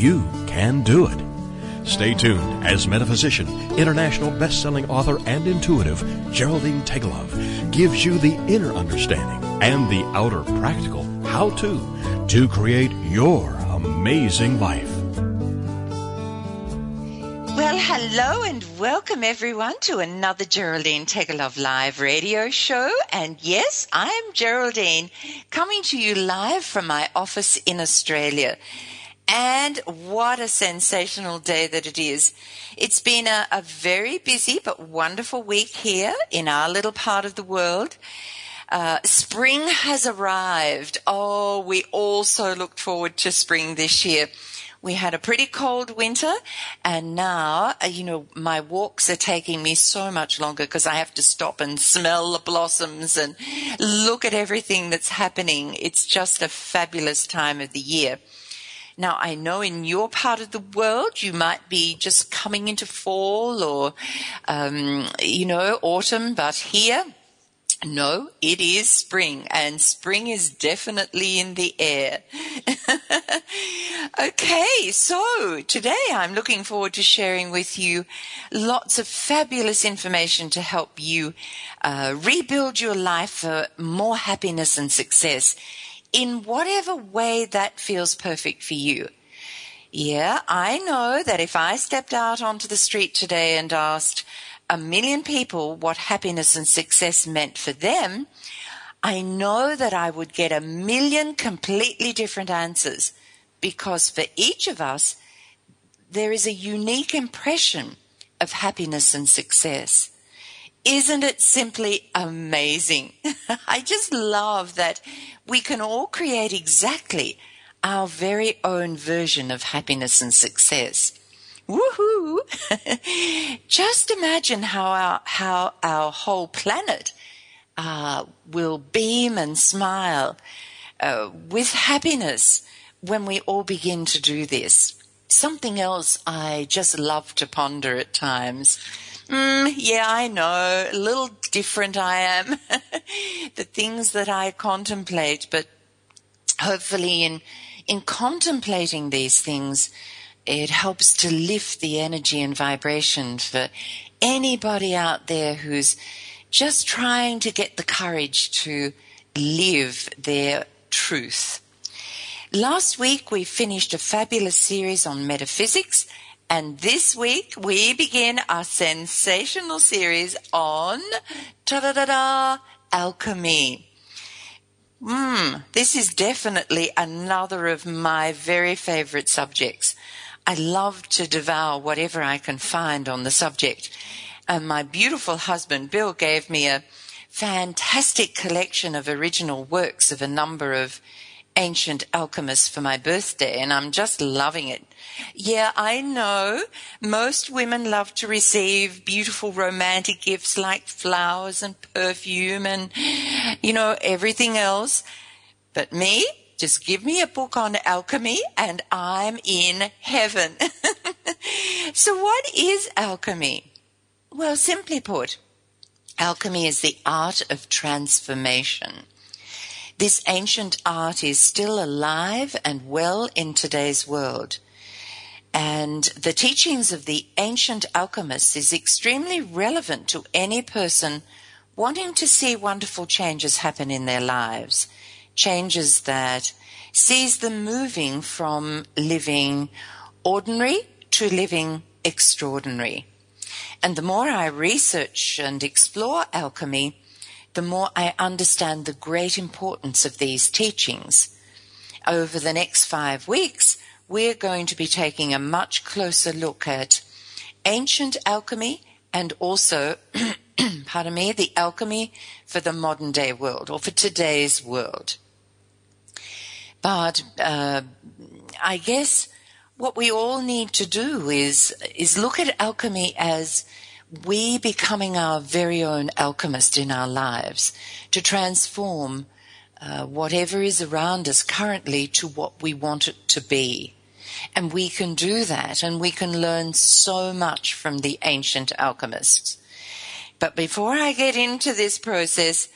You can do it. Stay tuned as metaphysician, international best-selling author, and intuitive Geraldine Teggelove gives you the inner understanding and the outer practical how-to to create your amazing life. Well, hello and welcome everyone to another Geraldine Teggelove live radio show. And yes, I'm Geraldine coming to you live from my office in Australia. And what a sensational day that it is. It's been a, a, very busy but wonderful week here in our little part of the world. Uh, spring has arrived. Oh, we also looked forward to spring this year. We had a pretty cold winter and now, uh, you know, my walks are taking me so much longer because I have to stop and smell the blossoms and look at everything that's happening. It's just a fabulous time of the year. Now, I know in your part of the world, you might be just coming into fall or, um, you know, autumn, but here, no, it is spring and spring is definitely in the air. okay, so today I'm looking forward to sharing with you lots of fabulous information to help you uh, rebuild your life for more happiness and success in whatever way that feels perfect for you. Yeah, I know that if I stepped out onto the street today and asked, a million people what happiness and success meant for them, I know that I would get a million completely different answers because for each of us, there is a unique impression of happiness and success. Isn't it simply amazing? I just love that we can all create exactly our very own version of happiness and success. Woohoo! Just imagine how our, how our whole planet uh, will beam and smile uh, with happiness when we all begin to do this. Something else I just love to ponder at times. Mm, yeah, I know, a little different I am. the things that I contemplate, but hopefully in, in contemplating these things, it helps to lift the energy and vibration for anybody out there who's just trying to get the courage to live their truth. Last week we finished a fabulous series on metaphysics and this week we begin our sensational series on ta-da-da-da alchemy. Hmm, this is definitely another of my very favorite subjects. I love to devour whatever I can find on the subject. And my beautiful husband, Bill, gave me a fantastic collection of original works of a number of ancient alchemists for my birthday, and I'm just loving it. Yeah, I know most women love to receive beautiful romantic gifts like flowers and perfume and, you know, everything else. But me, just give me a book on alchemy and I'm in heaven. so what is alchemy? Well, simply put, alchemy is the art of transformation. This ancient art is still alive and well in today's world. And the teachings of the ancient alchemists is extremely relevant to any person wanting to see wonderful changes happen in their lives changes that sees them moving from living ordinary to living extraordinary. And the more I research and explore alchemy, the more I understand the great importance of these teachings. Over the next five weeks, we're going to be taking a much closer look at ancient alchemy and also, pardon me, the alchemy for the modern day world or for today's world. But uh, I guess what we all need to do is, is look at alchemy as we becoming our very own alchemist in our lives to transform uh, whatever is around us currently to what we want it to be. And we can do that and we can learn so much from the ancient alchemists. But before I get into this process,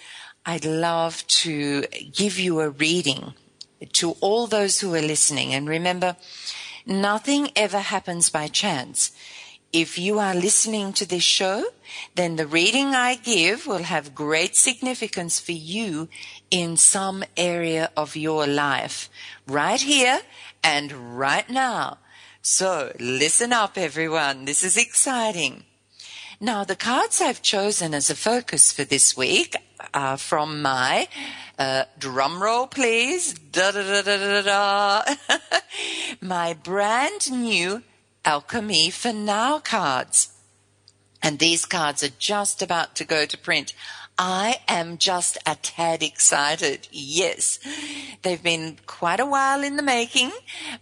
I'd love to give you a reading to all those who are listening. And remember, nothing ever happens by chance. If you are listening to this show, then the reading I give will have great significance for you in some area of your life, right here and right now. So listen up, everyone. This is exciting. Now, the cards I've chosen as a focus for this week are from my uh, drum roll, please. Da da da da da da. my brand new Alchemy for Now cards. And these cards are just about to go to print. I am just a tad excited. Yes, they've been quite a while in the making,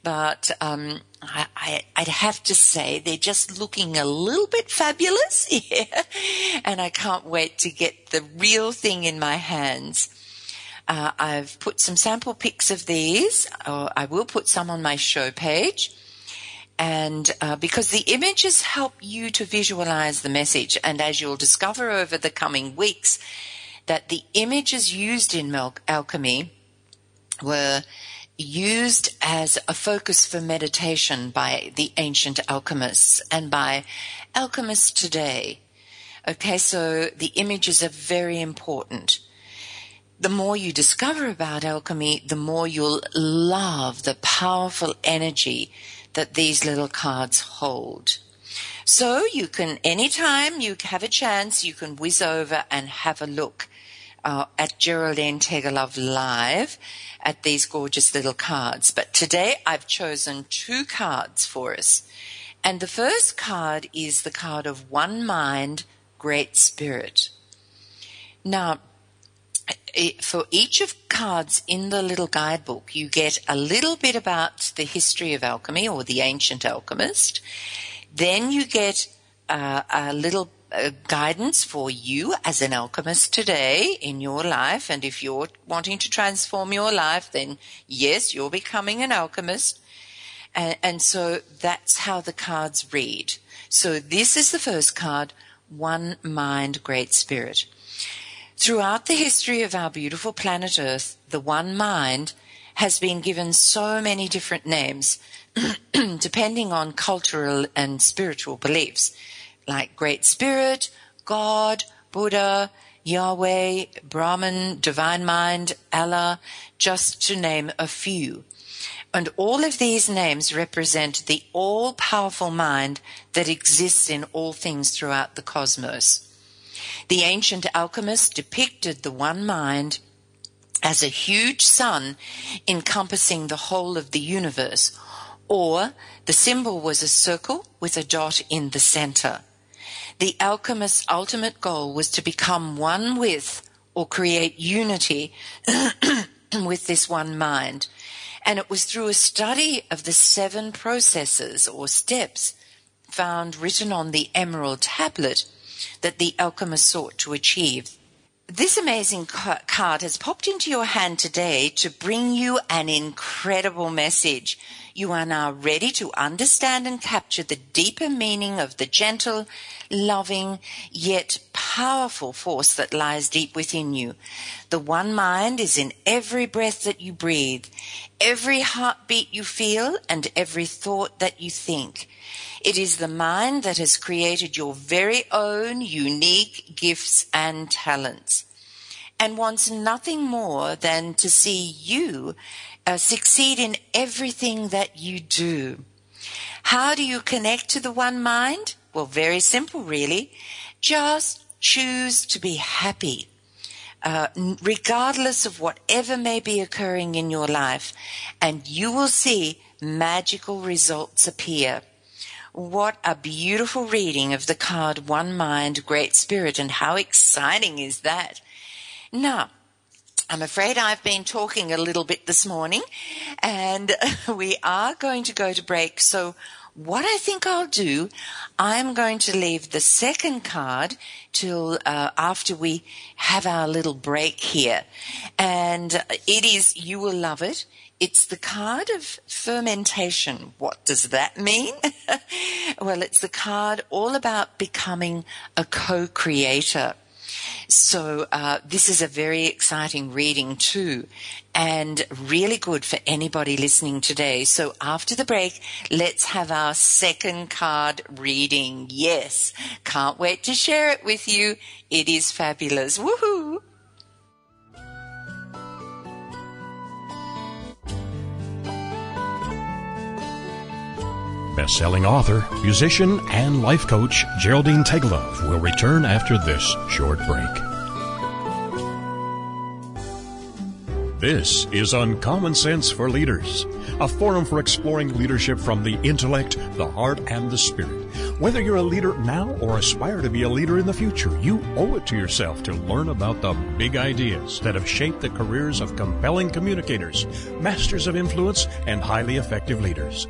but um, I, would have to say they're just looking a little bit fabulous. Yeah, and I can't wait to get the real thing in my hands. Uh, I've put some sample pics of these. I will put some on my show page and uh, because the images help you to visualize the message and as you'll discover over the coming weeks that the images used in alchemy were used as a focus for meditation by the ancient alchemists and by alchemists today. Okay so the images are very important. The more you discover about alchemy the more you'll love the powerful energy that these little cards hold. So you can, anytime you have a chance, you can whiz over and have a look uh, at Geraldine Teggelove live at these gorgeous little cards. But today I've chosen two cards for us. And the first card is the card of One Mind, Great Spirit. Now, for each of cards in the little guidebook, you get a little bit about the history of alchemy or the ancient alchemist. Then you get uh, a little uh, guidance for you as an alchemist today in your life. And if you're wanting to transform your life, then yes, you're becoming an alchemist. And, and so that's how the cards read. So this is the first card, One Mind, Great Spirit. Throughout the history of our beautiful planet Earth, the one mind has been given so many different names depending on cultural and spiritual beliefs, like Great Spirit, God, Buddha, Yahweh, Brahman, Divine Mind, Allah, just to name a few. And all of these names represent the all powerful mind that exists in all things throughout the cosmos. The ancient alchemists depicted the one mind as a huge sun encompassing the whole of the universe, or the symbol was a circle with a dot in the center. The alchemist's ultimate goal was to become one with or create unity with this one mind. And it was through a study of the seven processes or steps found written on the emerald tablet that the alchemist sought to achieve. This amazing card has popped into your hand today to bring you an incredible message. You are now ready to understand and capture the deeper meaning of the gentle, loving, yet powerful force that lies deep within you. The one mind is in every breath that you breathe, every heartbeat you feel, and every thought that you think. It is the mind that has created your very own unique gifts and talents and wants nothing more than to see you uh, succeed in everything that you do. How do you connect to the one mind? Well, very simple, really. Just choose to be happy. Uh, regardless of whatever may be occurring in your life, and you will see magical results appear. What a beautiful reading of the card One Mind, Great Spirit, and how exciting is that? Now, I'm afraid I've been talking a little bit this morning and we are going to go to break. So what I think I'll do, I'm going to leave the second card till uh, after we have our little break here. And it is, you will love it. It's the card of fermentation. What does that mean? well, it's the card all about becoming a co-creator. So uh, this is a very exciting reading too, and really good for anybody listening today. So after the break, let's have our second card reading. Yes, can't wait to share it with you. It is fabulous. Woohoo! Best-selling author, musician, and life coach Geraldine Teggelove will return after this short break. This is Uncommon Sense for Leaders, a forum for exploring leadership from the intellect, the heart, and the spirit. Whether you're a leader now or aspire to be a leader in the future, you owe it to yourself to learn about the big ideas that have shaped the careers of compelling communicators, masters of influence, and highly effective leaders.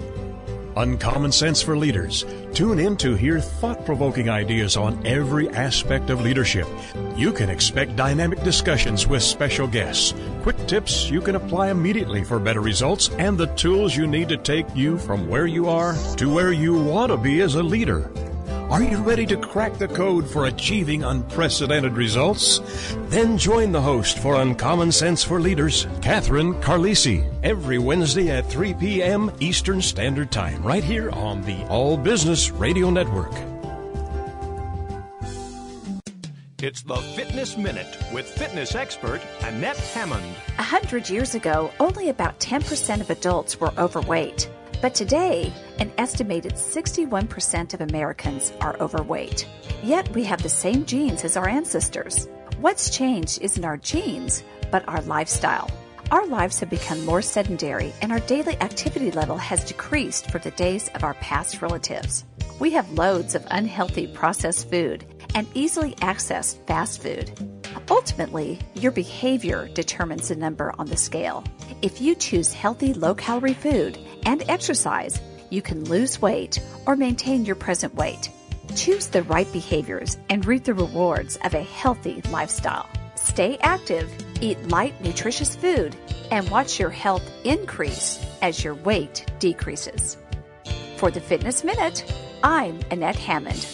Uncommon Sense for Leaders. Tune in to hear thought provoking ideas on every aspect of leadership. You can expect dynamic discussions with special guests, quick tips you can apply immediately for better results, and the tools you need to take you from where you are to where you want to be as a leader. Are you ready to crack the code for achieving unprecedented results? Then join the host for Uncommon Sense for Leaders, Catherine Carlisi, every Wednesday at 3 p.m. Eastern Standard Time, right here on the All Business Radio Network. It's the Fitness Minute with fitness expert Annette Hammond. A hundred years ago, only about 10% of adults were overweight. But today, an estimated 61% of Americans are overweight. Yet we have the same genes as our ancestors. What's changed isn't our genes, but our lifestyle. Our lives have become more sedentary and our daily activity level has decreased for the days of our past relatives. We have loads of unhealthy processed food and easily accessed fast food. Ultimately, your behavior determines the number on the scale. If you choose healthy, low calorie food and exercise, you can lose weight or maintain your present weight. Choose the right behaviors and reap the rewards of a healthy lifestyle. Stay active, eat light, nutritious food, and watch your health increase as your weight decreases. For the Fitness Minute, I'm Annette Hammond.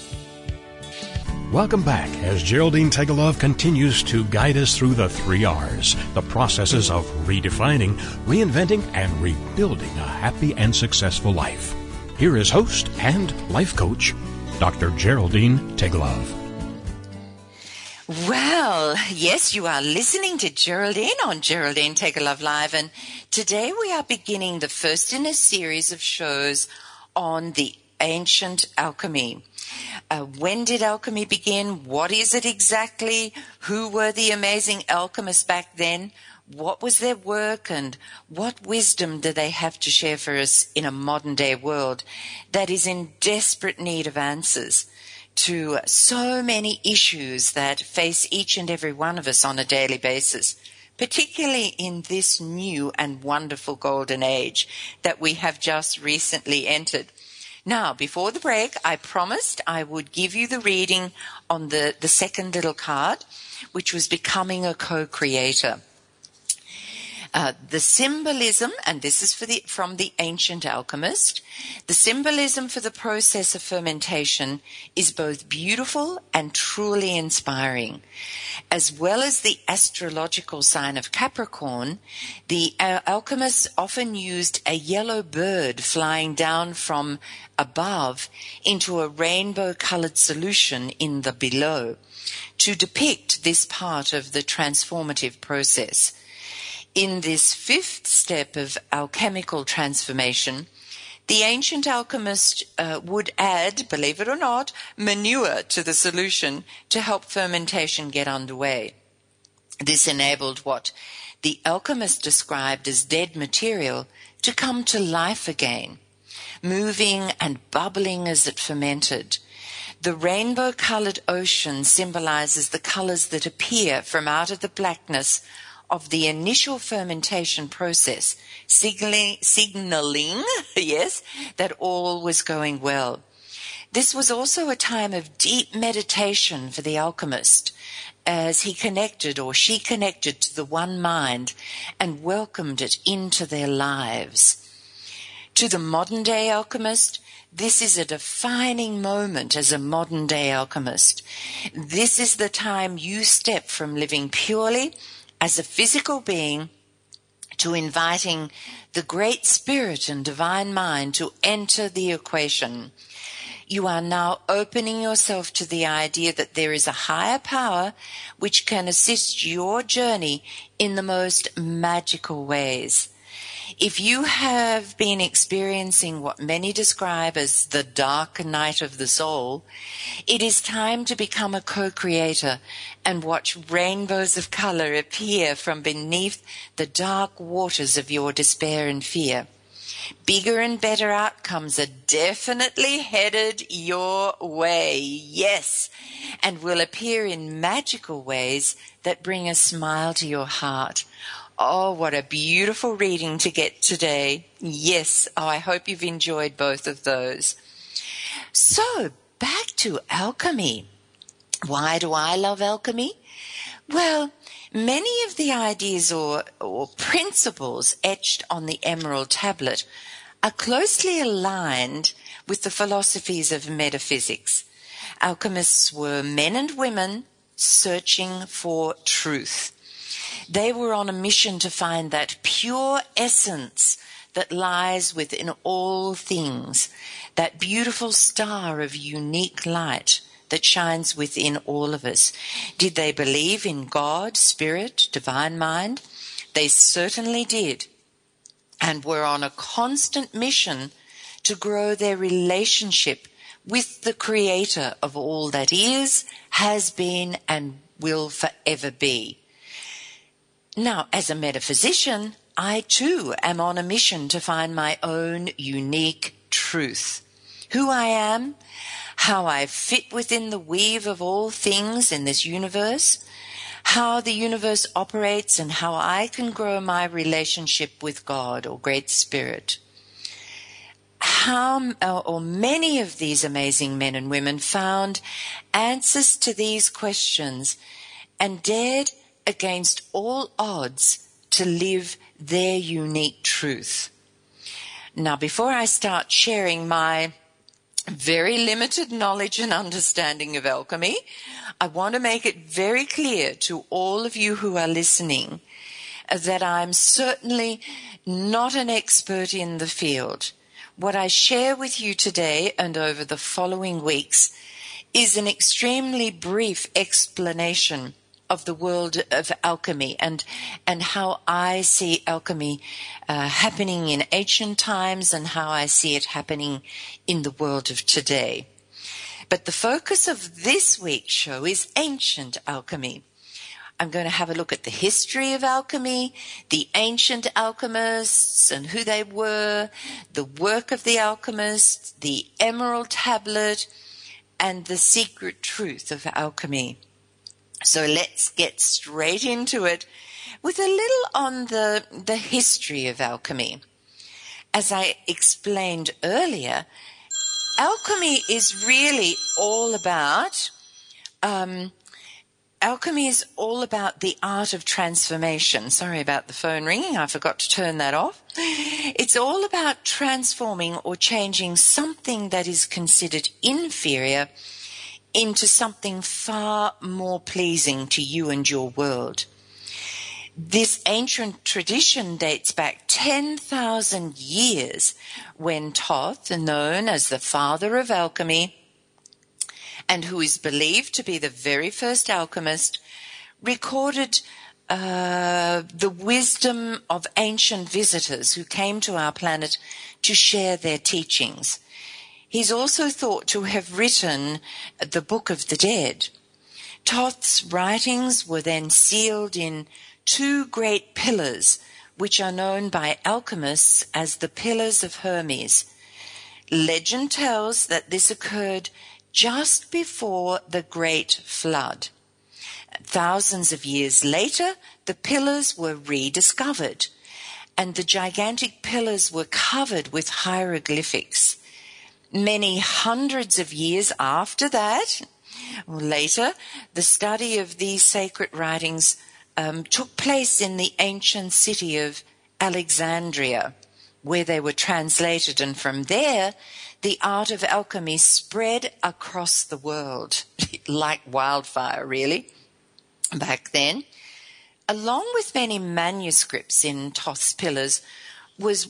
Welcome back as Geraldine Teggelove continues to guide us through the three R's, the processes of redefining, reinventing, and rebuilding a happy and successful life. Here is host and life coach, Dr. Geraldine Teggelove. Well, yes, you are listening to Geraldine on Geraldine Teggelove Live, and today we are beginning the first in a series of shows on the ancient alchemy. Uh, when did alchemy begin? What is it exactly? Who were the amazing alchemists back then? What was their work and what wisdom do they have to share for us in a modern day world that is in desperate need of answers to so many issues that face each and every one of us on a daily basis? particularly in this new and wonderful golden age that we have just recently entered. Now, before the break, I promised I would give you the reading on the, the second little card, which was becoming a co-creator. Uh, the symbolism, and this is the, from the ancient alchemist, the symbolism for the process of fermentation is both beautiful and truly inspiring. As well as the astrological sign of Capricorn, the uh, alchemists often used a yellow bird flying down from above into a rainbow colored solution in the below to depict this part of the transformative process in this fifth step of alchemical transformation, the ancient alchemist uh, would add, believe it or not, manure to the solution to help fermentation get underway. This enabled what the alchemist described as dead material to come to life again, moving and bubbling as it fermented. The rainbow colored ocean symbolizes the colors that appear from out of the blackness of the initial fermentation process, signaling, signaling, yes, that all was going well. This was also a time of deep meditation for the alchemist as he connected or she connected to the one mind and welcomed it into their lives. To the modern day alchemist, this is a defining moment as a modern day alchemist. This is the time you step from living purely as a physical being to inviting the great spirit and divine mind to enter the equation. You are now opening yourself to the idea that there is a higher power which can assist your journey in the most magical ways. If you have been experiencing what many describe as the dark night of the soul, it is time to become a co-creator and watch rainbows of color appear from beneath the dark waters of your despair and fear. Bigger and better outcomes are definitely headed your way. Yes. And will appear in magical ways that bring a smile to your heart. Oh, what a beautiful reading to get today. Yes. Oh, I hope you've enjoyed both of those. So back to alchemy. Why do I love alchemy? Well, many of the ideas or, or principles etched on the emerald tablet are closely aligned with the philosophies of metaphysics. Alchemists were men and women searching for truth. They were on a mission to find that pure essence that lies within all things, that beautiful star of unique light that shines within all of us. Did they believe in God, Spirit, Divine Mind? They certainly did and were on a constant mission to grow their relationship with the creator of all that is, has been, and will forever be. Now, as a metaphysician, I too am on a mission to find my own unique truth. Who I am, how I fit within the weave of all things in this universe, how the universe operates and how I can grow my relationship with God or Great Spirit. How, uh, or many of these amazing men and women found answers to these questions and dared against all odds to live their unique truth. Now, before I start sharing my very limited knowledge and understanding of alchemy, I want to make it very clear to all of you who are listening that I'm certainly not an expert in the field. What I share with you today and over the following weeks is an extremely brief explanation of the world of alchemy and and how I see alchemy uh, happening in ancient times and how I see it happening in the world of today. But the focus of this week's show is ancient alchemy. I'm going to have a look at the history of alchemy, the ancient alchemists and who they were, the work of the alchemists, the emerald tablet, and the secret truth of alchemy. So let's get straight into it with a little on the, the history of alchemy. As I explained earlier, alchemy is really all about, um, alchemy is all about the art of transformation. Sorry about the phone ringing. I forgot to turn that off. It's all about transforming or changing something that is considered inferior into something far more pleasing to you and your world. This ancient tradition dates back 10,000 years when Thoth, known as the father of alchemy, and who is believed to be the very first alchemist, recorded uh, the wisdom of ancient visitors who came to our planet to share their teachings. He's also thought to have written the Book of the Dead. Thoth's writings were then sealed in two great pillars, which are known by alchemists as the Pillars of Hermes. Legend tells that this occurred just before the Great Flood. Thousands of years later, the pillars were rediscovered, and the gigantic pillars were covered with hieroglyphics. Many hundreds of years after that, later, the study of these sacred writings um, took place in the ancient city of Alexandria, where they were translated, and from there, the art of alchemy spread across the world like wildfire, really, back then. Along with many manuscripts in Thoth's pillars was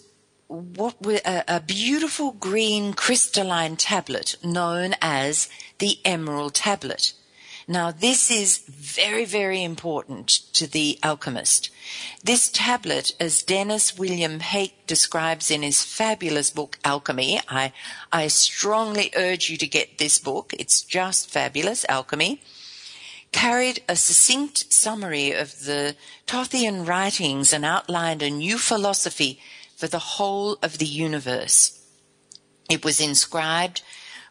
what a, a beautiful green crystalline tablet known as the Emerald Tablet. Now, this is very, very important to the alchemist. This tablet, as Dennis William Hauck describes in his fabulous book, Alchemy, I, I strongly urge you to get this book. It's just fabulous, Alchemy, carried a succinct summary of the Thothian writings and outlined a new philosophy for the whole of the universe. It was inscribed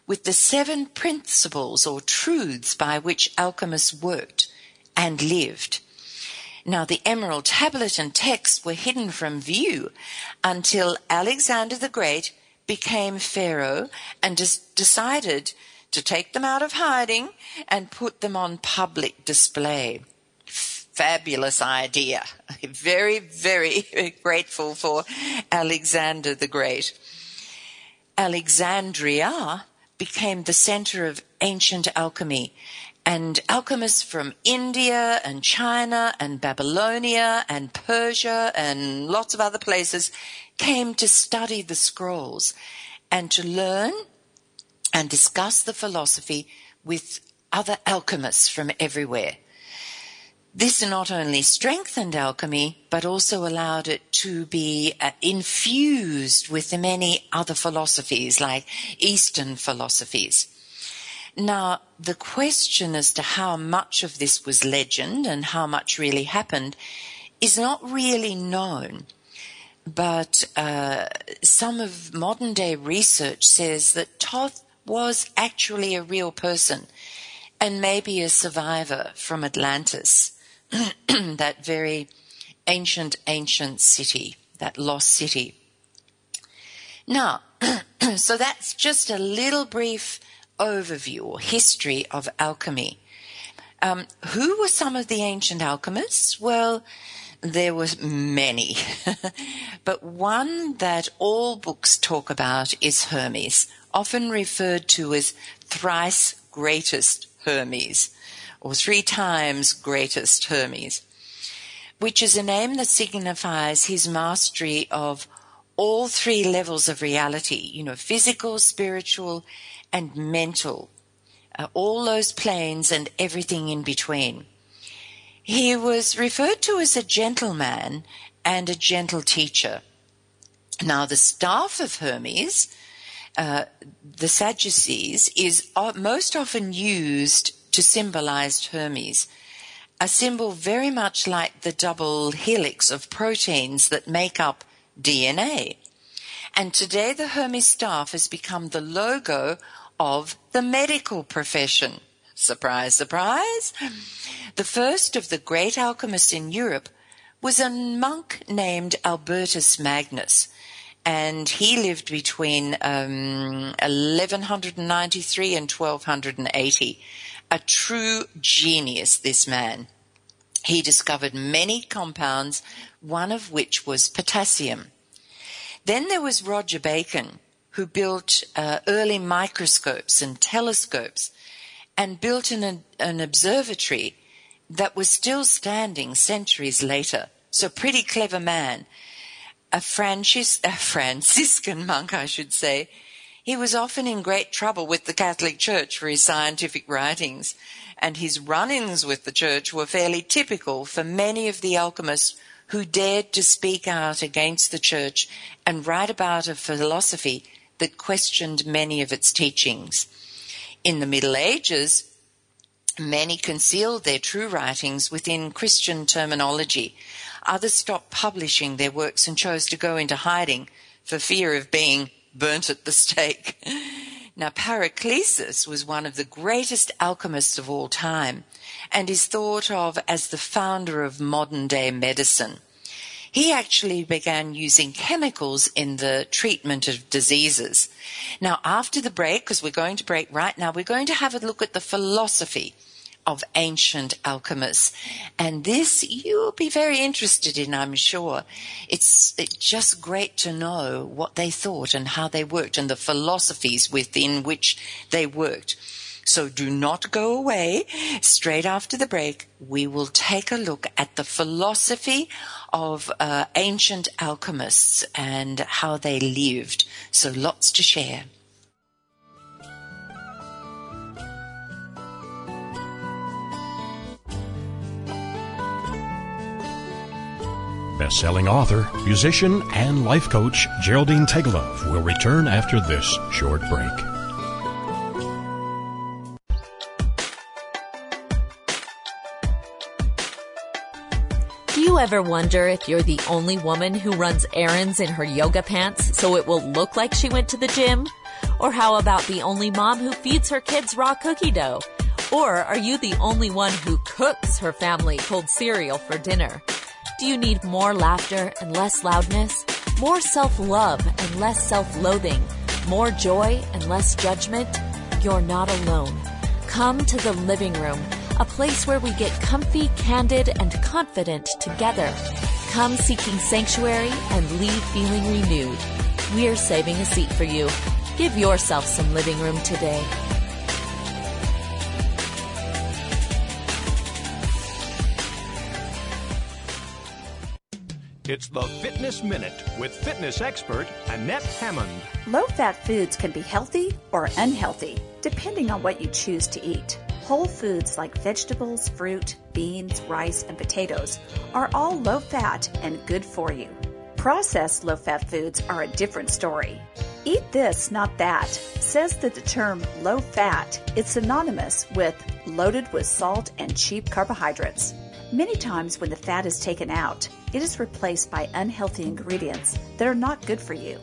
with the seven principles or truths by which alchemists worked and lived. Now, the emerald tablet and text were hidden from view until Alexander the Great became Pharaoh and decided to take them out of hiding and put them on public display. Fabulous idea. Very, very grateful for Alexander the Great. Alexandria became the center of ancient alchemy. And alchemists from India and China and Babylonia and Persia and lots of other places came to study the scrolls and to learn and discuss the philosophy with other alchemists from everywhere. This not only strengthened alchemy, but also allowed it to be uh, infused with the many other philosophies, like Eastern philosophies. Now, the question as to how much of this was legend and how much really happened is not really known. But uh, some of modern day research says that Thoth was actually a real person and maybe a survivor from Atlantis. that very ancient, ancient city, that lost city. Now, so that's just a little brief overview or history of alchemy. Um, who were some of the ancient alchemists? Well, there were many, but one that all books talk about is Hermes, often referred to as thrice greatest Hermes or three times greatest Hermes, which is a name that signifies his mastery of all three levels of reality, you know, physical, spiritual, and mental, uh, all those planes and everything in between. He was referred to as a gentleman and a gentle teacher. Now, the staff of Hermes, uh, the Sagittarius, is uh, most often used to symbolize Hermes, a symbol very much like the double helix of proteins that make up DNA. And today the Hermes staff has become the logo of the medical profession. Surprise, surprise. The first of the great alchemists in Europe was a monk named Albertus Magnus. And he lived between um, 1193 and 1280 a true genius, this man. He discovered many compounds, one of which was potassium. Then there was Roger Bacon, who built uh, early microscopes and telescopes and built an, an observatory that was still standing centuries later. So pretty clever man. A, Francis, a Franciscan monk, I should say, he was often in great trouble with the Catholic Church for his scientific writings, and his run-ins with the Church were fairly typical for many of the alchemists who dared to speak out against the Church and write about a philosophy that questioned many of its teachings. In the Middle Ages, many concealed their true writings within Christian terminology. Others stopped publishing their works and chose to go into hiding for fear of being burnt at the stake. Now, Paracelsus was one of the greatest alchemists of all time and is thought of as the founder of modern day medicine. He actually began using chemicals in the treatment of diseases. Now, after the break, because we're going to break right now, we're going to have a look at the philosophy of ancient alchemists. And this you'll be very interested in, I'm sure. It's, it's just great to know what they thought and how they worked and the philosophies within which they worked. So do not go away. Straight after the break, we will take a look at the philosophy of uh, ancient alchemists and how they lived. So lots to share. Best-selling author, musician, and life coach Geraldine Teggelove will return after this short break. Do you ever wonder if you're the only woman who runs errands in her yoga pants so it will look like she went to the gym? Or how about the only mom who feeds her kids raw cookie dough? Or are you the only one who cooks her family cold cereal for dinner? Do you need more laughter and less loudness? More self love and less self loathing? More joy and less judgment? You're not alone. Come to the living room, a place where we get comfy, candid, and confident together. Come seeking sanctuary and leave feeling renewed. We're saving a seat for you. Give yourself some living room today. It's the Fitness Minute with fitness expert Annette Hammond. Low fat foods can be healthy or unhealthy, depending on what you choose to eat. Whole foods like vegetables, fruit, beans, rice, and potatoes are all low fat and good for you. Processed low fat foods are a different story. Eat this, not that says that the term low fat is synonymous with loaded with salt and cheap carbohydrates. Many times when the fat is taken out, it is replaced by unhealthy ingredients that are not good for you.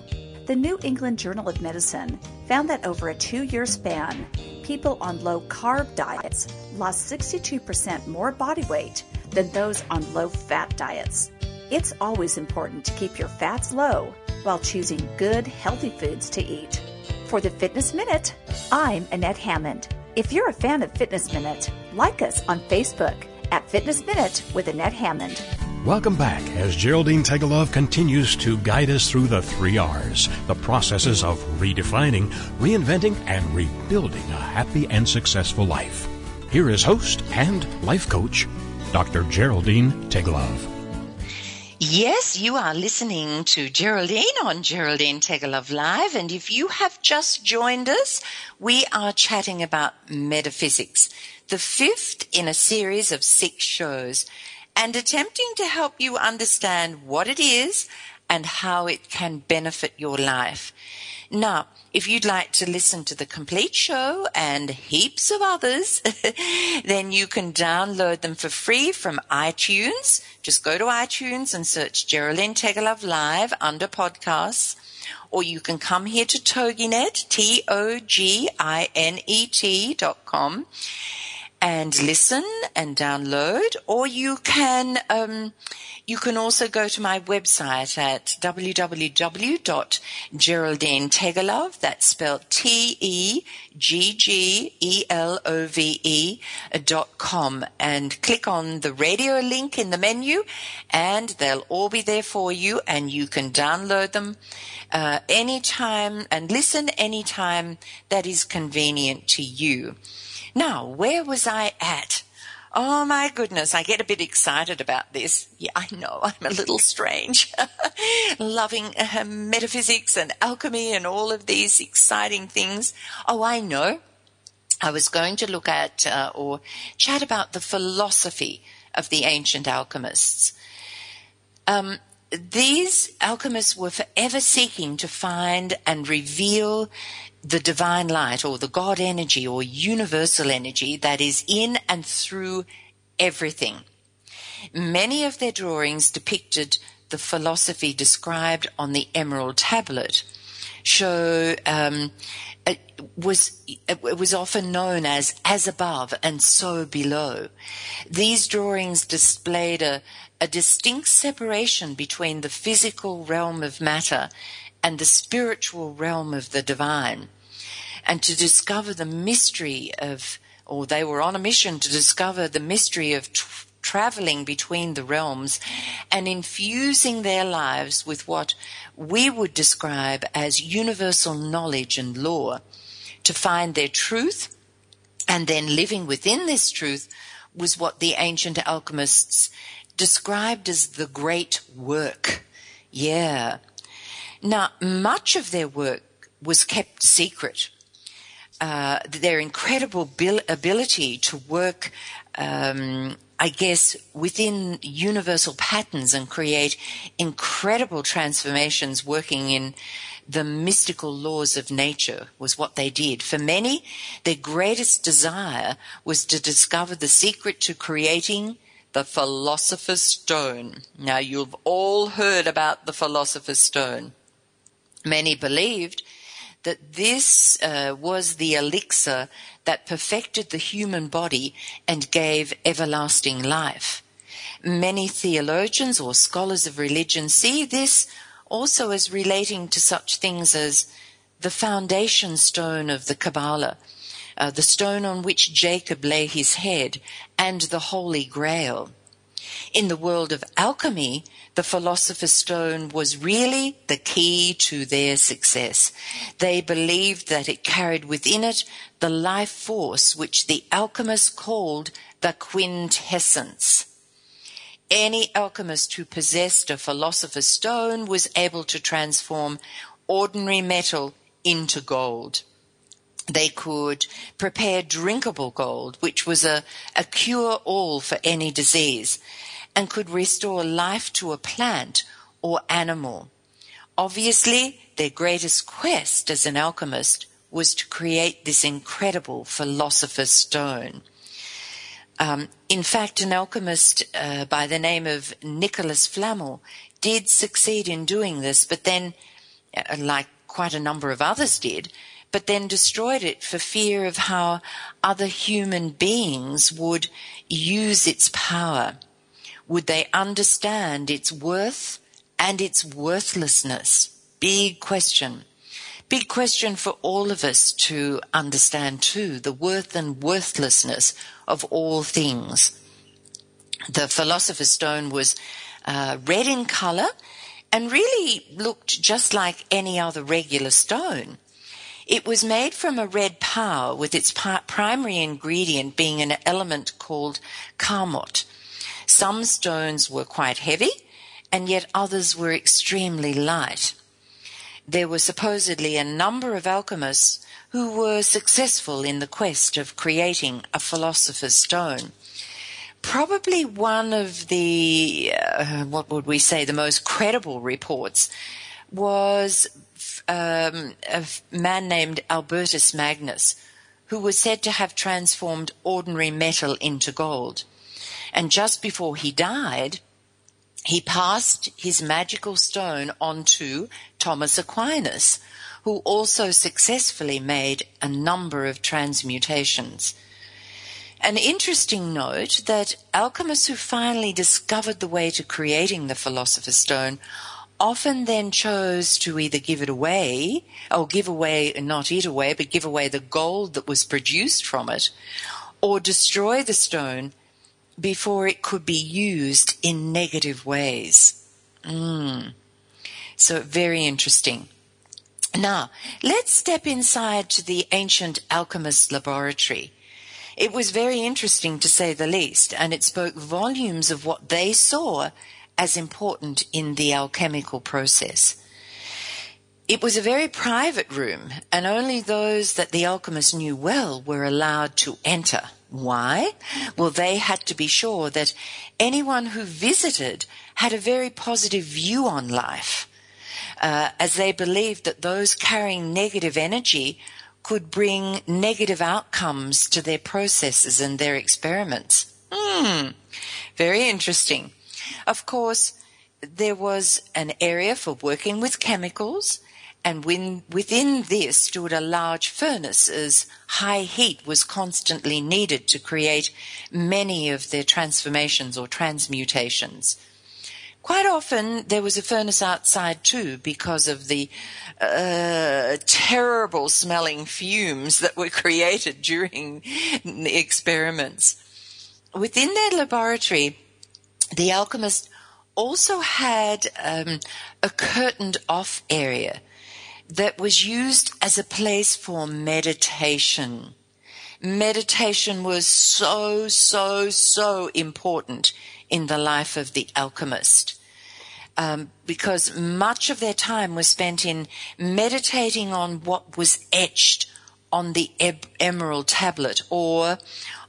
The New England Journal of Medicine found that over a two year span, people on low carb diets lost 62% more body weight than those on low fat diets. It's always important to keep your fats low while choosing good, healthy foods to eat. For the Fitness Minute, I'm Annette Hammond. If you're a fan of Fitness Minute, like us on Facebook at Fitness Minute with Annette Hammond. Welcome back as Geraldine Teggelove continues to guide us through the three R's, the processes of redefining, reinventing, and rebuilding a happy and successful life. Here is host and life coach, Dr. Geraldine Teggelove. Yes, you are listening to Geraldine on Geraldine Teggelove Live. And if you have just joined us, we are chatting about metaphysics, the fifth in a series of six shows, and attempting to help you understand what it is and how it can benefit your life. Now, if you'd like to listen to the complete show and heaps of others, then you can download them for free from iTunes. Just go to iTunes and search Geraldine Teggelove Live under podcasts. Or you can come here to TogiNet, T-O-G-I-N-E-T dot com and listen and download, or you can um, you can also go to my website at www.geraldineteggelove, that's spelled T-E-G-G-E-L-O-V-E dot com, and click on the radio link in the menu, and they'll all be there for you, and you can download them uh, anytime and listen anytime that is convenient to you. Now, where was I at? Oh my goodness, I get a bit excited about this. Yeah, I know, I'm a little strange. Loving uh, metaphysics and alchemy and all of these exciting things. Oh, I know. I was going to look at uh, or chat about the philosophy of the ancient alchemists. Um, these alchemists were forever seeking to find and reveal the divine light or the God energy or universal energy that is in and through everything. Many of their drawings depicted the philosophy described on the emerald tablet. show um, it was it was often known as as above and so below. These drawings displayed a, a distinct separation between the physical realm of matter and the spiritual realm of the divine. And to discover the mystery of, or they were on a mission to discover the mystery of traveling between the realms and infusing their lives with what we would describe as universal knowledge and law to find their truth and then living within this truth was what the ancient alchemists described as the great work. Yeah. Now, much of their work was kept secret. Uh, their incredible bil- ability to work um, I guess, within universal patterns and create incredible transformations working in the mystical laws of nature was what they did. For many, their greatest desire was to discover the secret to creating the philosopher's stone. Now you've all heard about the philosopher's stone. Many believed that this uh, was the elixir that perfected the human body and gave everlasting life. Many theologians or scholars of religion see this also as relating to such things as the foundation stone of the Kabbalah, uh, the stone on which Jacob lay his head, and the Holy Grail. In the world of alchemy, the philosopher's stone was really the key to their success. They believed that it carried within it the life force which the alchemists called the quintessence. Any alchemist who possessed a philosopher's stone was able to transform ordinary metal into gold. They could prepare drinkable gold, which was a, a cure all for any disease and could restore life to a plant or animal. Obviously, their greatest quest as an alchemist was to create this incredible philosopher's stone. Um, in fact, an alchemist uh, by the name of Nicholas Flamel did succeed in doing this, but then, uh, like quite a number of others did, but then destroyed it for fear of how other human beings would use its power. Would they understand its worth and its worthlessness? Big question. Big question for all of us to understand too, the worth and worthlessness of all things. The Philosopher's Stone was uh, red in color and really looked just like any other regular stone. It was made from a red power with its primary ingredient being an element called carmot, some stones were quite heavy, and yet others were extremely light. There were supposedly a number of alchemists who were successful in the quest of creating a philosopher's stone. Probably one of the, uh, what would we say, the most credible reports was um, a man named Albertus Magnus, who was said to have transformed ordinary metal into gold. And just before he died, he passed his magical stone on to Thomas Aquinas, who also successfully made a number of transmutations. An interesting note that alchemists who finally discovered the way to creating the philosopher's stone often then chose to either give it away, or give away, not eat away, but give away the gold that was produced from it, or destroy the stone before it could be used in negative ways. Mm. So very interesting. Now, let's step inside to the ancient alchemist laboratory. It was very interesting to say the least, and it spoke volumes of what they saw as important in the alchemical process. It was a very private room, and only those that the alchemist knew well were allowed to enter. Why? Well, they had to be sure that anyone who visited had a very positive view on life, uh, as they believed that those carrying negative energy could bring negative outcomes to their processes and their experiments. Hmm, very interesting. Of course, there was an area for working with chemicals and when, within this stood a large furnace as high heat was constantly needed to create many of their transformations or transmutations. Quite often there was a furnace outside too because of the uh, terrible smelling fumes that were created during the experiments. Within their laboratory, the alchemist also had um, a curtained off area that was used as a place for meditation. Meditation was so, so, so important in the life of the alchemist. Um, because much of their time was spent in meditating on what was etched on the emerald tablet or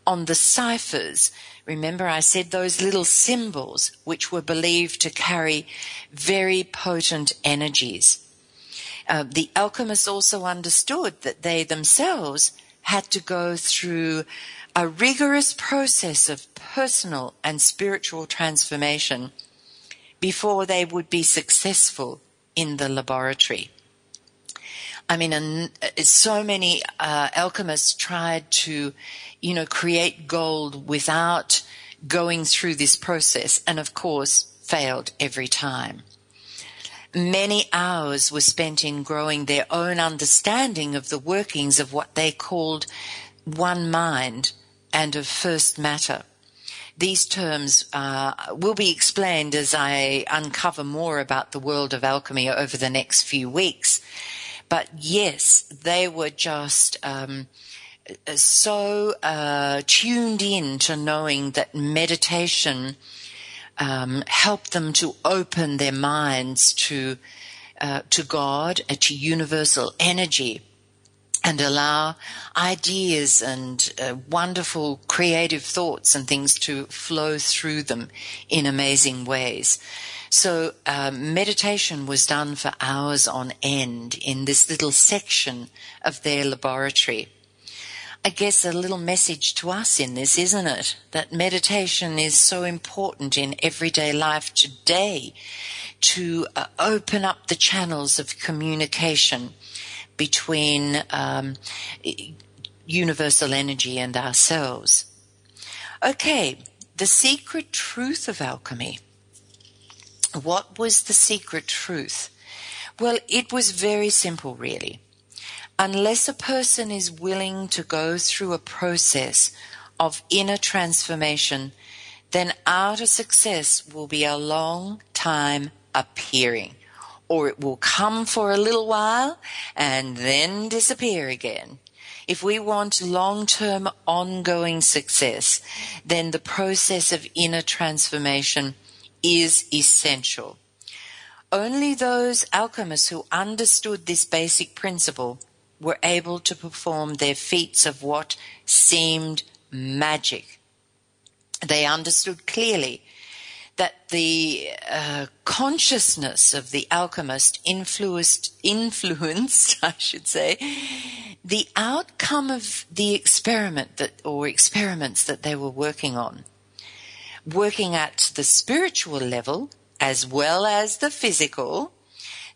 on the ciphers. Remember, I said those little symbols which were believed to carry very potent energies. Uh, the alchemists also understood that they themselves had to go through a rigorous process of personal and spiritual transformation before they would be successful in the laboratory. I mean, uh, so many uh, alchemists tried to, you know, create gold without going through this process, and of course, failed every time. Many hours were spent in growing their own understanding of the workings of what they called one mind and of first matter. These terms uh, will be explained as I uncover more about the world of alchemy over the next few weeks. But yes, they were just um, so uh, tuned in to knowing that meditation um, helped them to open their minds to uh, to God, uh, to universal energy, and allow ideas and uh, wonderful creative thoughts and things to flow through them in amazing ways. So um, meditation was done for hours on end in this little section of their laboratory. I guess a little message to us in this, isn't it? That meditation is so important in everyday life today to uh, open up the channels of communication between um, universal energy and ourselves. Okay, the secret truth of alchemy. What was the secret truth? Well, it was very simple, really unless a person is willing to go through a process of inner transformation, then outer success will be a long time appearing, or it will come for a little while and then disappear again. If we want long-term ongoing success, then the process of inner transformation is essential. Only those alchemists who understood this basic principle were able to perform their feats of what seemed magic. They understood clearly that the uh, consciousness of the alchemist influenced, influenced, I should say, the outcome of the experiment that, or experiments that they were working on. Working at the spiritual level as well as the physical,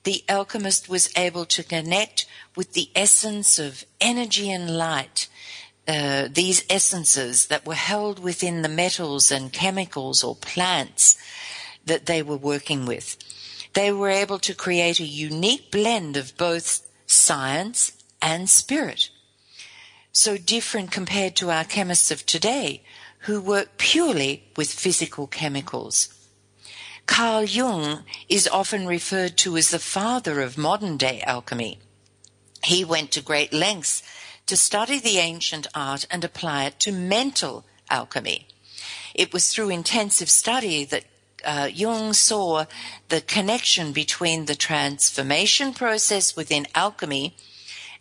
the alchemist was able to connect with the essence of energy and light. Uh, these essences that were held within the metals and chemicals or plants that they were working with. They were able to create a unique blend of both science and spirit. So different compared to our chemists of today who work purely with physical chemicals. Carl Jung is often referred to as the father of modern day alchemy. He went to great lengths to study the ancient art and apply it to mental alchemy. It was through intensive study that uh, Jung saw the connection between the transformation process within alchemy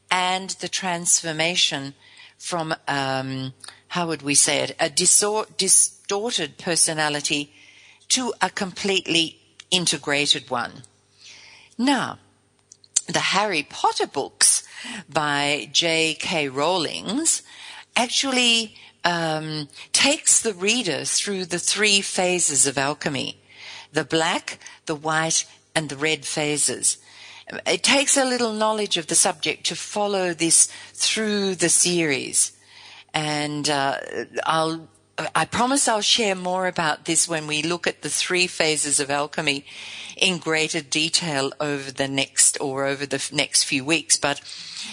and the transformation from, um, how would we say it, a disor- distorted personality to a completely integrated one. Now, the Harry Potter books by J.K. Rowling's actually um, takes the reader through the three phases of alchemy the black, the white, and the red phases. it takes a little knowledge of the subject to follow this through the series. And uh, I'll I promise I'll share more about this when we look at the three phases of alchemy in greater detail over the next or over the next few weeks. But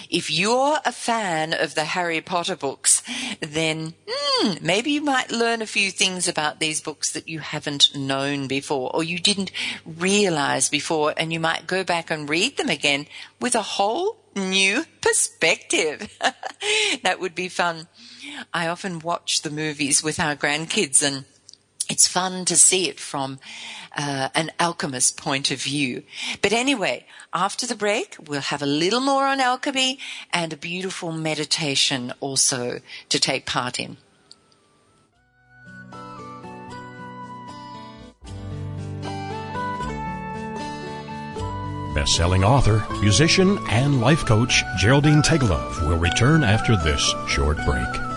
if you're a fan of the Harry Potter books, then hmm, maybe you might learn a few things about these books that you haven't known before or you didn't realize before, and you might go back and read them again with a whole new perspective. that would be fun. I often watch the movies with our grandkids and it's fun to see it from uh, an alchemist point of view. But anyway, after the break, we'll have a little more on alchemy and a beautiful meditation also to take part in. Best-selling author, musician, and life coach Geraldine Teggelove will return after this short break.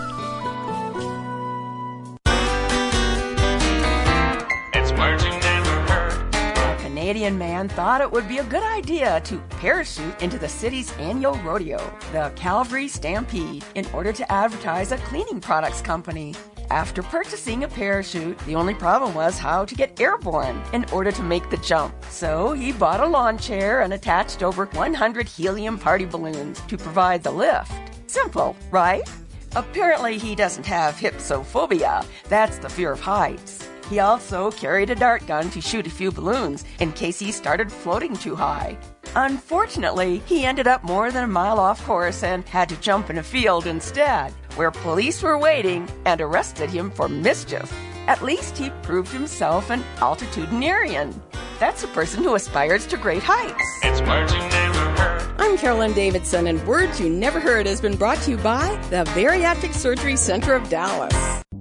Canadian man thought it would be a good idea to parachute into the city's annual rodeo, the Calgary Stampede, in order to advertise a cleaning products company. After purchasing a parachute, the only problem was how to get airborne in order to make the jump. So he bought a lawn chair and attached over 100 helium party balloons to provide the lift. Simple, right? Apparently, he doesn't have hypsophobia. That's the fear of heights. He also carried a dart gun to shoot a few balloons in case he started floating too high. Unfortunately, he ended up more than a mile off course and had to jump in a field instead, where police were waiting and arrested him for mischief. At least he proved himself an altitudinarian. That's a person who aspires to great heights. It's words you never heard. I'm Carolyn Davidson, and Words You Never Heard has been brought to you by the Bariatric Surgery Center of Dallas.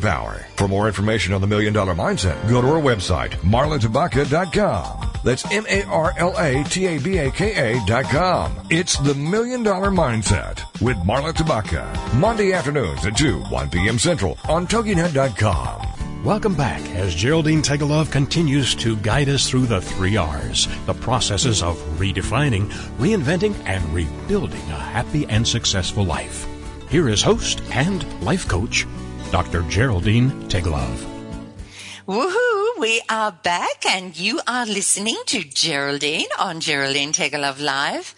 power. For more information on the Million Dollar Mindset, go to our website, marlatabaka.com. That's M-A-R-L-A-T-A-B-A-K-A dot com. It's the Million Dollar Mindset with Marla Tabaka. Monday afternoons at 2, 1 p.m. Central on TogiNet.com. Welcome back as Geraldine Teggelove continues to guide us through the three R's, the processes of redefining, reinventing, and rebuilding a happy and successful life. Here is host and life coach, Dr. Geraldine Teggelove. Woohoo! We are back and you are listening to Geraldine on Geraldine Teggelove Live.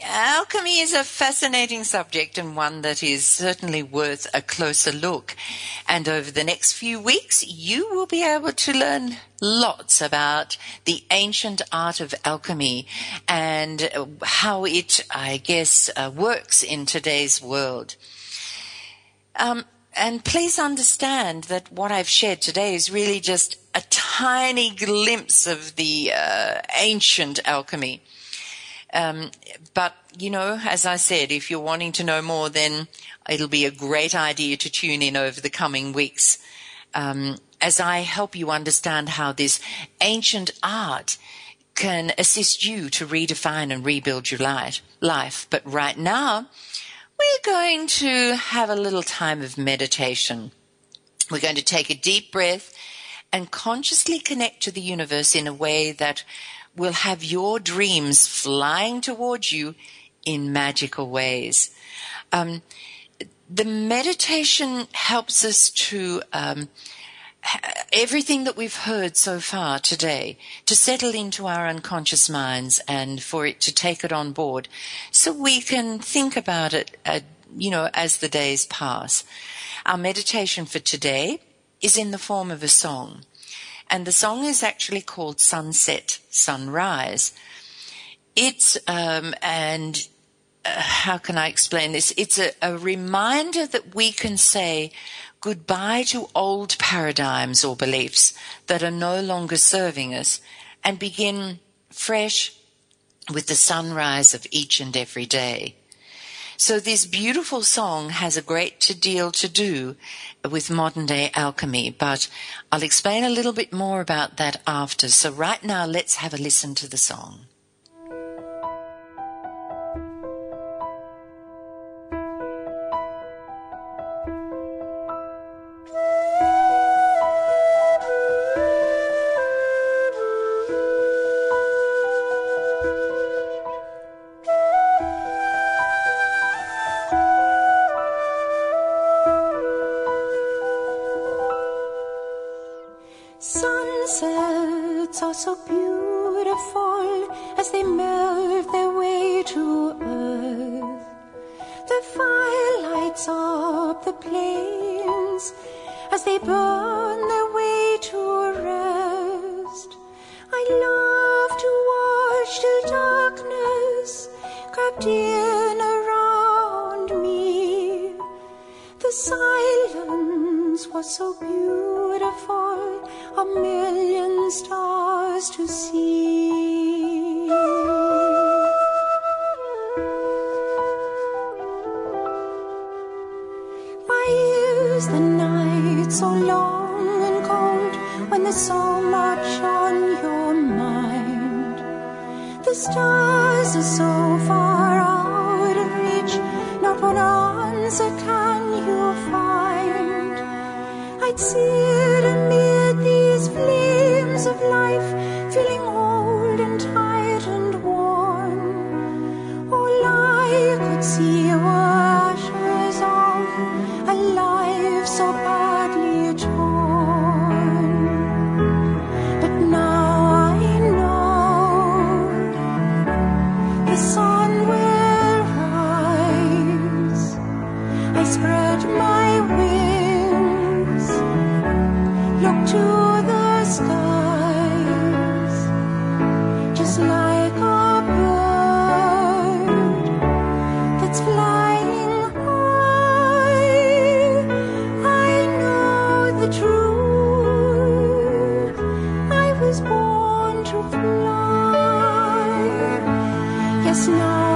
Alchemy is a fascinating subject and one that is certainly worth a closer look. And over the next few weeks, you will be able to learn lots about the ancient art of alchemy and how it, I guess, uh, works in today's world. Um, and please understand that what I've shared today is really just a tiny glimpse of the uh, ancient alchemy. Um, but you know, as I said, if you're wanting to know more, then it'll be a great idea to tune in over the coming weeks um, as I help you understand how this ancient art can assist you to redefine and rebuild your life. But right now, we're going to have a little time of meditation. We're going to take a deep breath and consciously connect to the universe in a way that will have your dreams flying towards you in magical ways. Um, the meditation helps us to um, everything that we've heard so far today to settle into our unconscious minds and for it to take it on board so we can think about it, uh, you know, as the days pass. Our meditation for today is in the form of a song. And the song is actually called Sunset, Sunrise. It's, um, and how can I explain this? It's a, a reminder that we can say goodbye to old paradigms or beliefs that are no longer serving us and begin fresh with the sunrise of each and every day. So this beautiful song has a great deal to do with modern day alchemy, but I'll explain a little bit more about that after. So right now, let's have a listen to the song. Sunsets are so beautiful as they melt their way to earth. The fire lights up the plains as they burn their way to rest. I love to watch till darkness crept in around me. The silence was so beautiful, a million stars to see. Why is the night so long and cold when there's so much on your mind? The stars are so far out of reach, not one answer can you find. I'd amid these flames of life, que snow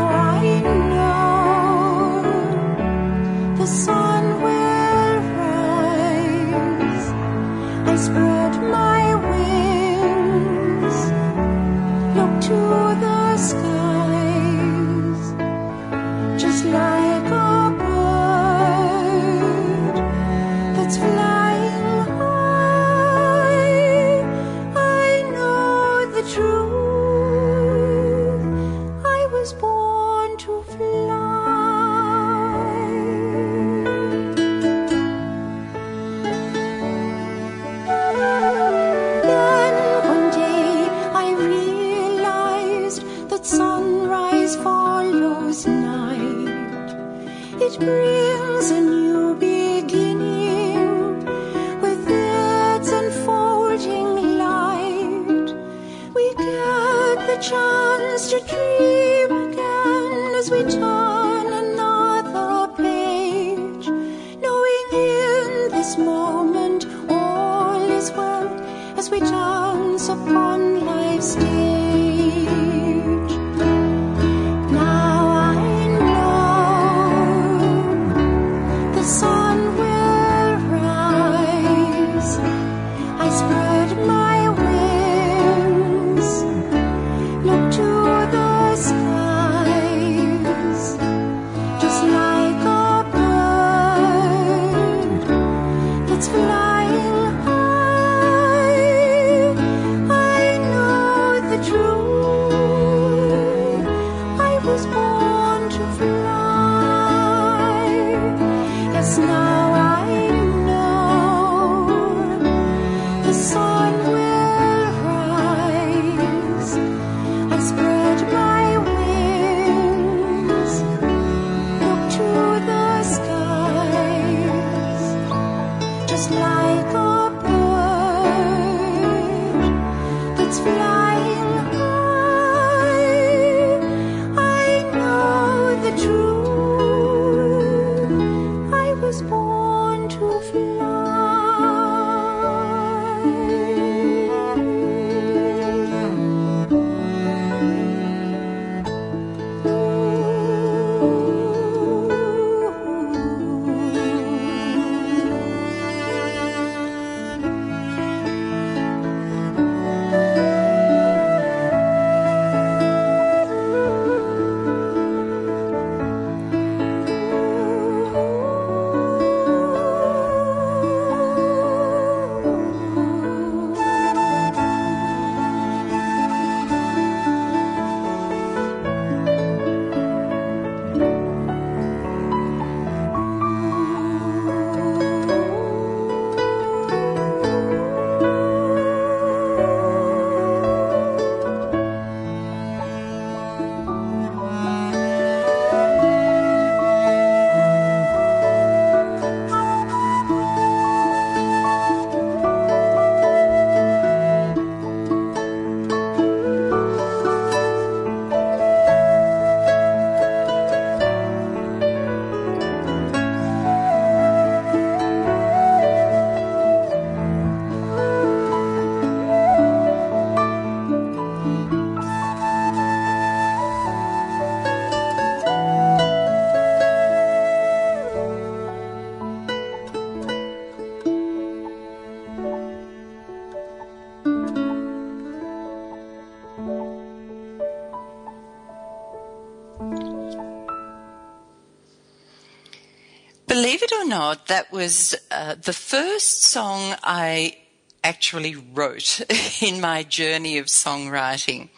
not, that was uh, the first song I actually wrote in my journey of songwriting.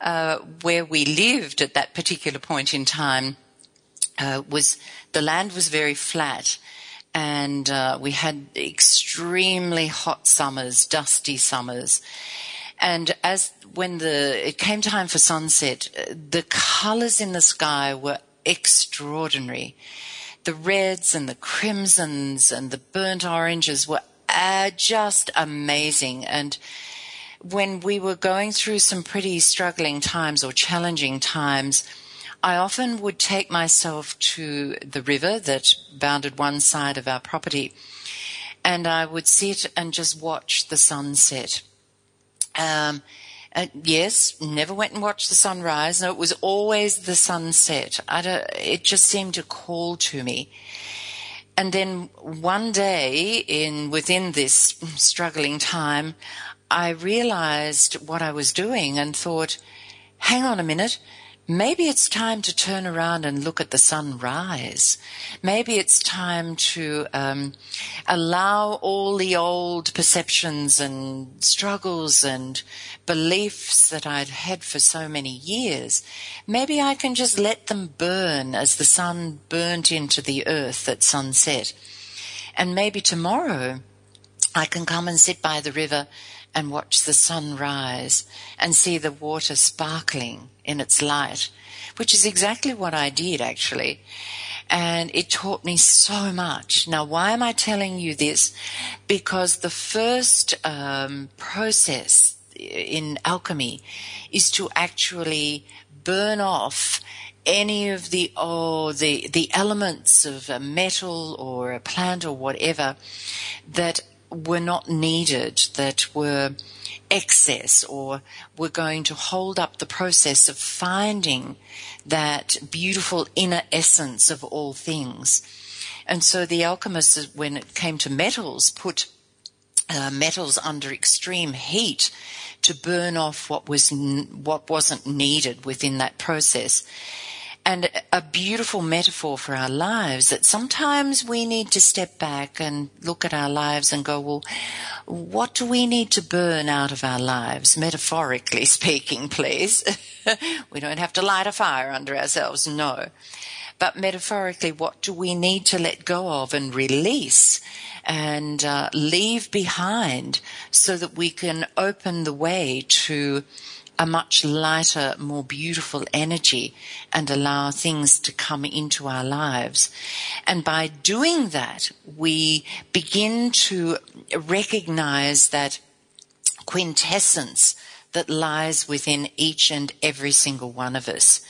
Uh, where we lived at that particular point in time uh, was the land was very flat, and uh, we had extremely hot summers, dusty summers. And as when the it came time for sunset, uh, the colors in the sky were extraordinary. The reds and the crimsons and the burnt oranges were uh, just amazing. And when we were going through some pretty struggling times or challenging times, I often would take myself to the river that bounded one side of our property and I would sit and just watch the sunset. Um, Uh, yes, never went and watched the sunrise. No, it was always the sunset. it just seemed to call to me. And then one day in within this struggling time, I realized what I was doing and thought, hang on a minute. Maybe it's time to turn around and look at the sunrise. Maybe it's time to um, allow all the old perceptions and struggles and beliefs that I'd had for so many years. Maybe I can just let them burn as the sun burnt into the earth at sunset. And maybe tomorrow I can come and sit by the river and watch the sun rise and see the water sparkling in its light, which is exactly what I did actually. And it taught me so much. Now, why am I telling you this? Because the first um, process in alchemy is to actually burn off any of the oh the the elements of a metal or a plant or whatever that were not needed, that were excess, or were going to hold up the process of finding that beautiful inner essence of all things. And so the alchemists, when it came to metals, put uh, metals under extreme heat to burn off what was n- what wasn't needed within that process and a beautiful metaphor for our lives that sometimes we need to step back and look at our lives and go, well, what do we need to burn out of our lives? Metaphorically speaking, please. we don't have to light a fire under ourselves, no. But metaphorically, what do we need to let go of and release and uh, leave behind so that we can open the way to a much lighter, more beautiful energy and allow things to come into our lives. And by doing that, we begin to recognize that quintessence that lies within each and every single one of us.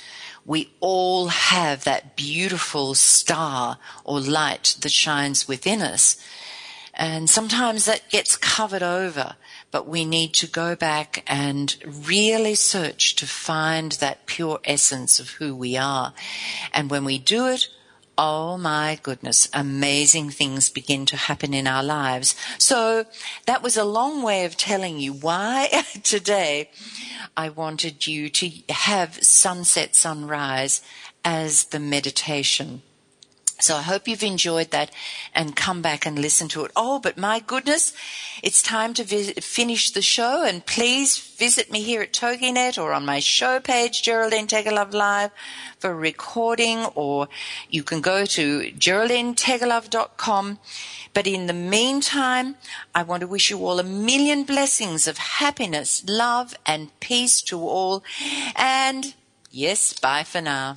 We all have that beautiful star or light that shines within us. And sometimes that gets covered over but we need to go back and really search to find that pure essence of who we are. And when we do it, Oh my goodness, amazing things begin to happen in our lives. So that was a long way of telling you why today I wanted you to have sunset sunrise as the meditation. So I hope you've enjoyed that and come back and listen to it. Oh, but my goodness, it's time to visit, finish the show and please visit me here at TogiNet or on my show page, Geraldine Teggelove Live for recording or you can go to geraldineteggelove.com. But in the meantime, I want to wish you all a million blessings of happiness, love and peace to all. And yes, bye for now.